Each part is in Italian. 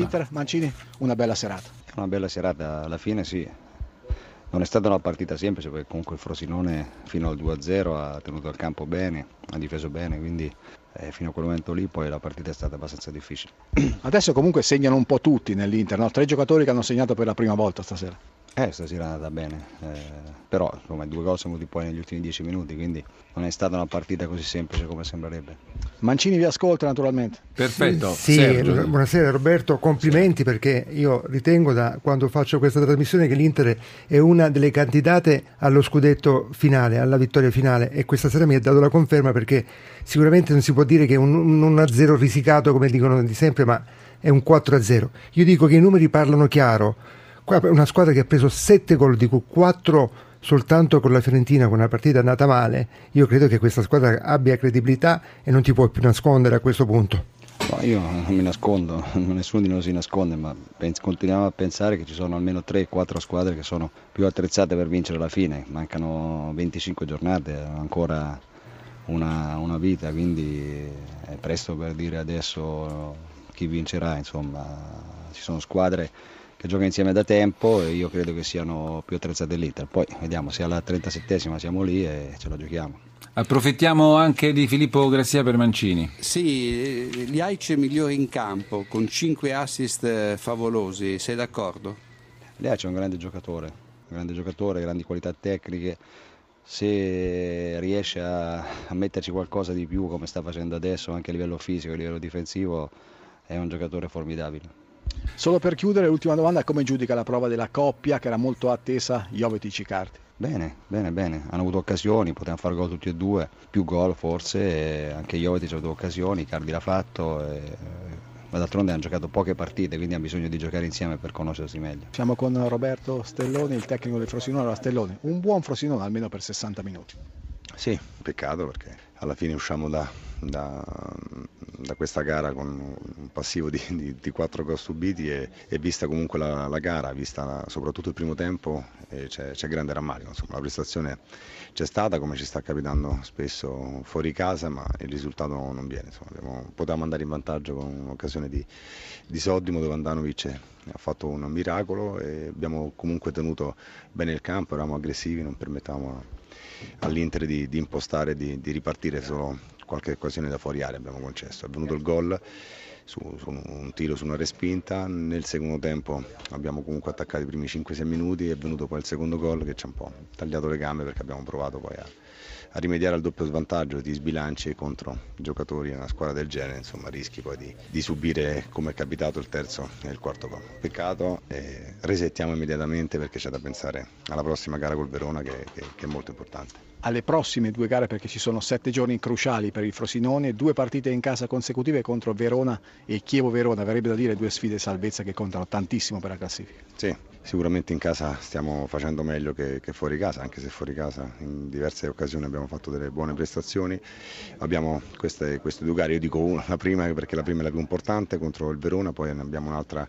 Inter, Mancini, una bella serata. Una bella serata, alla fine sì. Non è stata una partita semplice perché comunque il Frosinone fino al 2-0 ha tenuto il campo bene, ha difeso bene, quindi eh, fino a quel momento lì poi la partita è stata abbastanza difficile. Adesso comunque segnano un po' tutti nell'Inter, no? tre giocatori che hanno segnato per la prima volta stasera. Eh, stasera è andata bene, eh, però insomma, due gol sono venuti poi negli ultimi dieci minuti, quindi non è stata una partita così semplice come sembrerebbe. Mancini vi ascolta naturalmente. Perfetto. Sì, sì buonasera Roberto, complimenti perché io ritengo da quando faccio questa trasmissione che l'Inter è una delle candidate allo scudetto finale, alla vittoria finale e questa sera mi ha dato la conferma perché sicuramente non si può dire che è un, un 1-0 risicato come dicono di sempre, ma è un 4-0. Io dico che i numeri parlano chiaro una squadra che ha preso 7 gol, di cui 4 soltanto con la Fiorentina, con una partita andata male, io credo che questa squadra abbia credibilità e non ti puoi più nascondere a questo punto. No, io non mi nascondo, nessuno di noi si nasconde, ma pens- continuiamo a pensare che ci sono almeno 3-4 squadre che sono più attrezzate per vincere alla fine. Mancano 25 giornate, ancora una, una vita, quindi è presto per dire adesso chi vincerà. Insomma, ci sono squadre che gioca insieme da tempo e io credo che siano più attrezzate dell'Inter. Poi vediamo se alla 37esima siamo lì e ce la giochiamo. Approfittiamo anche di Filippo Grazia per Mancini. Sì, gli Aice migliori in campo con 5 assist eh, favolosi, sei d'accordo? Liaic è un grande giocatore, un grande giocatore, grandi qualità tecniche. Se riesce a, a metterci qualcosa di più come sta facendo adesso anche a livello fisico, a livello difensivo, è un giocatore formidabile. Solo per chiudere, l'ultima domanda, come giudica la prova della coppia che era molto attesa Jovetic-Icardi? Bene, bene, bene, hanno avuto occasioni, potevano fare gol tutti e due, più gol forse, anche Jovetic ha avuto occasioni, Icardi l'ha fatto, e... ma d'altronde hanno giocato poche partite, quindi hanno bisogno di giocare insieme per conoscersi meglio. Siamo con Roberto Stelloni, il tecnico del Frosinone, allora Stelloni, un buon Frosinone almeno per 60 minuti. Sì, peccato perché alla fine usciamo da, da, da questa gara con un passivo di, di, di 4 gol subiti e, e, vista comunque la, la gara, vista soprattutto il primo tempo, eh, c'è, c'è, grande rammarico. Insomma, la prestazione c'è stata come ci sta capitando spesso fuori casa, ma il risultato non viene. Insomma, abbiamo, potevamo andare in vantaggio con un'occasione di, di Soddimo dove Andanovic ha fatto un miracolo e abbiamo comunque tenuto bene il campo, eravamo aggressivi, non permettavamo all'Inter di, di impostare di, di, ripartire solo qualche occasione da fuori area abbiamo concesso. È venuto il gol su, su, un tiro su una respinta, nel secondo tempo abbiamo comunque attaccato i primi 5-6 minuti, è venuto poi il secondo gol che ci ha un po' tagliato le gambe perché abbiamo provato poi a, a rimediare al doppio svantaggio di sbilanci contro giocatori in una squadra del genere, insomma rischi poi di, di subire come è capitato il terzo e il quarto gol. Peccato, e resettiamo immediatamente perché c'è da pensare alla prossima gara col Verona che, che, che è molto importante alle prossime due gare perché ci sono sette giorni cruciali per il Frosinone, due partite in casa consecutive contro Verona e Chievo Verona, verrebbe da dire due sfide salvezza che contano tantissimo per la classifica. Sì, sicuramente in casa stiamo facendo meglio che, che, fuori casa, anche se fuori casa in diverse occasioni abbiamo fatto delle buone prestazioni. Abbiamo queste, queste due gare, io dico una, la prima perché la prima è la più importante contro il Verona, poi ne abbiamo un'altra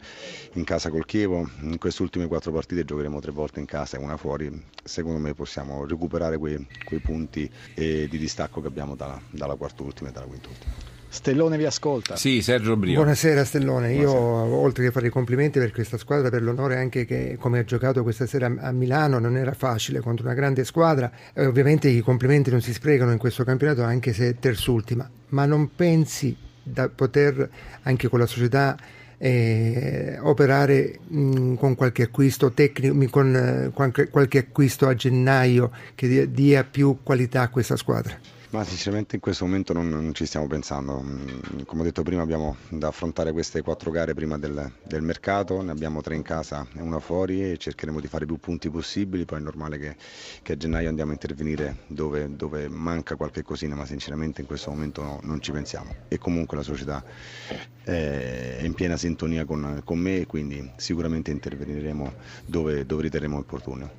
in casa col Chievo. In queste ultime quattro partite giocheremo tre volte in casa e una fuori. Secondo me possiamo recuperare quei, quei punti di distacco che abbiamo dalla, dalla quarta ultima e dalla quinta ultima. Stellone vi ascolta. Sì, Sergio Brio. Buonasera Stellone, io oltre che fare i complimenti per questa squadra, per l'onore anche che come ha giocato questa sera a Milano non era facile contro una grande squadra e ovviamente i complimenti non si sprecano in questo campionato anche se è terzultima, ma non pensi da poter anche con la società eh, operare mh, con qualche acquisto tecnico, con eh, qualche, qualche acquisto a gennaio che dia, dia più qualità a questa squadra? Ma sinceramente in questo momento non, non, ci stiamo pensando. Mm, come ho detto prima abbiamo da affrontare queste quattro gare prima del, del, mercato, ne abbiamo tre in casa e una fuori e cercheremo di fare più punti possibili, poi è normale che, che a gennaio andiamo a intervenire dove, dove, manca qualche cosina, ma sinceramente in questo momento no, non ci pensiamo. E comunque la società è in piena sintonia con, con me, quindi sicuramente interveniremo dove, dove riterremo opportuno.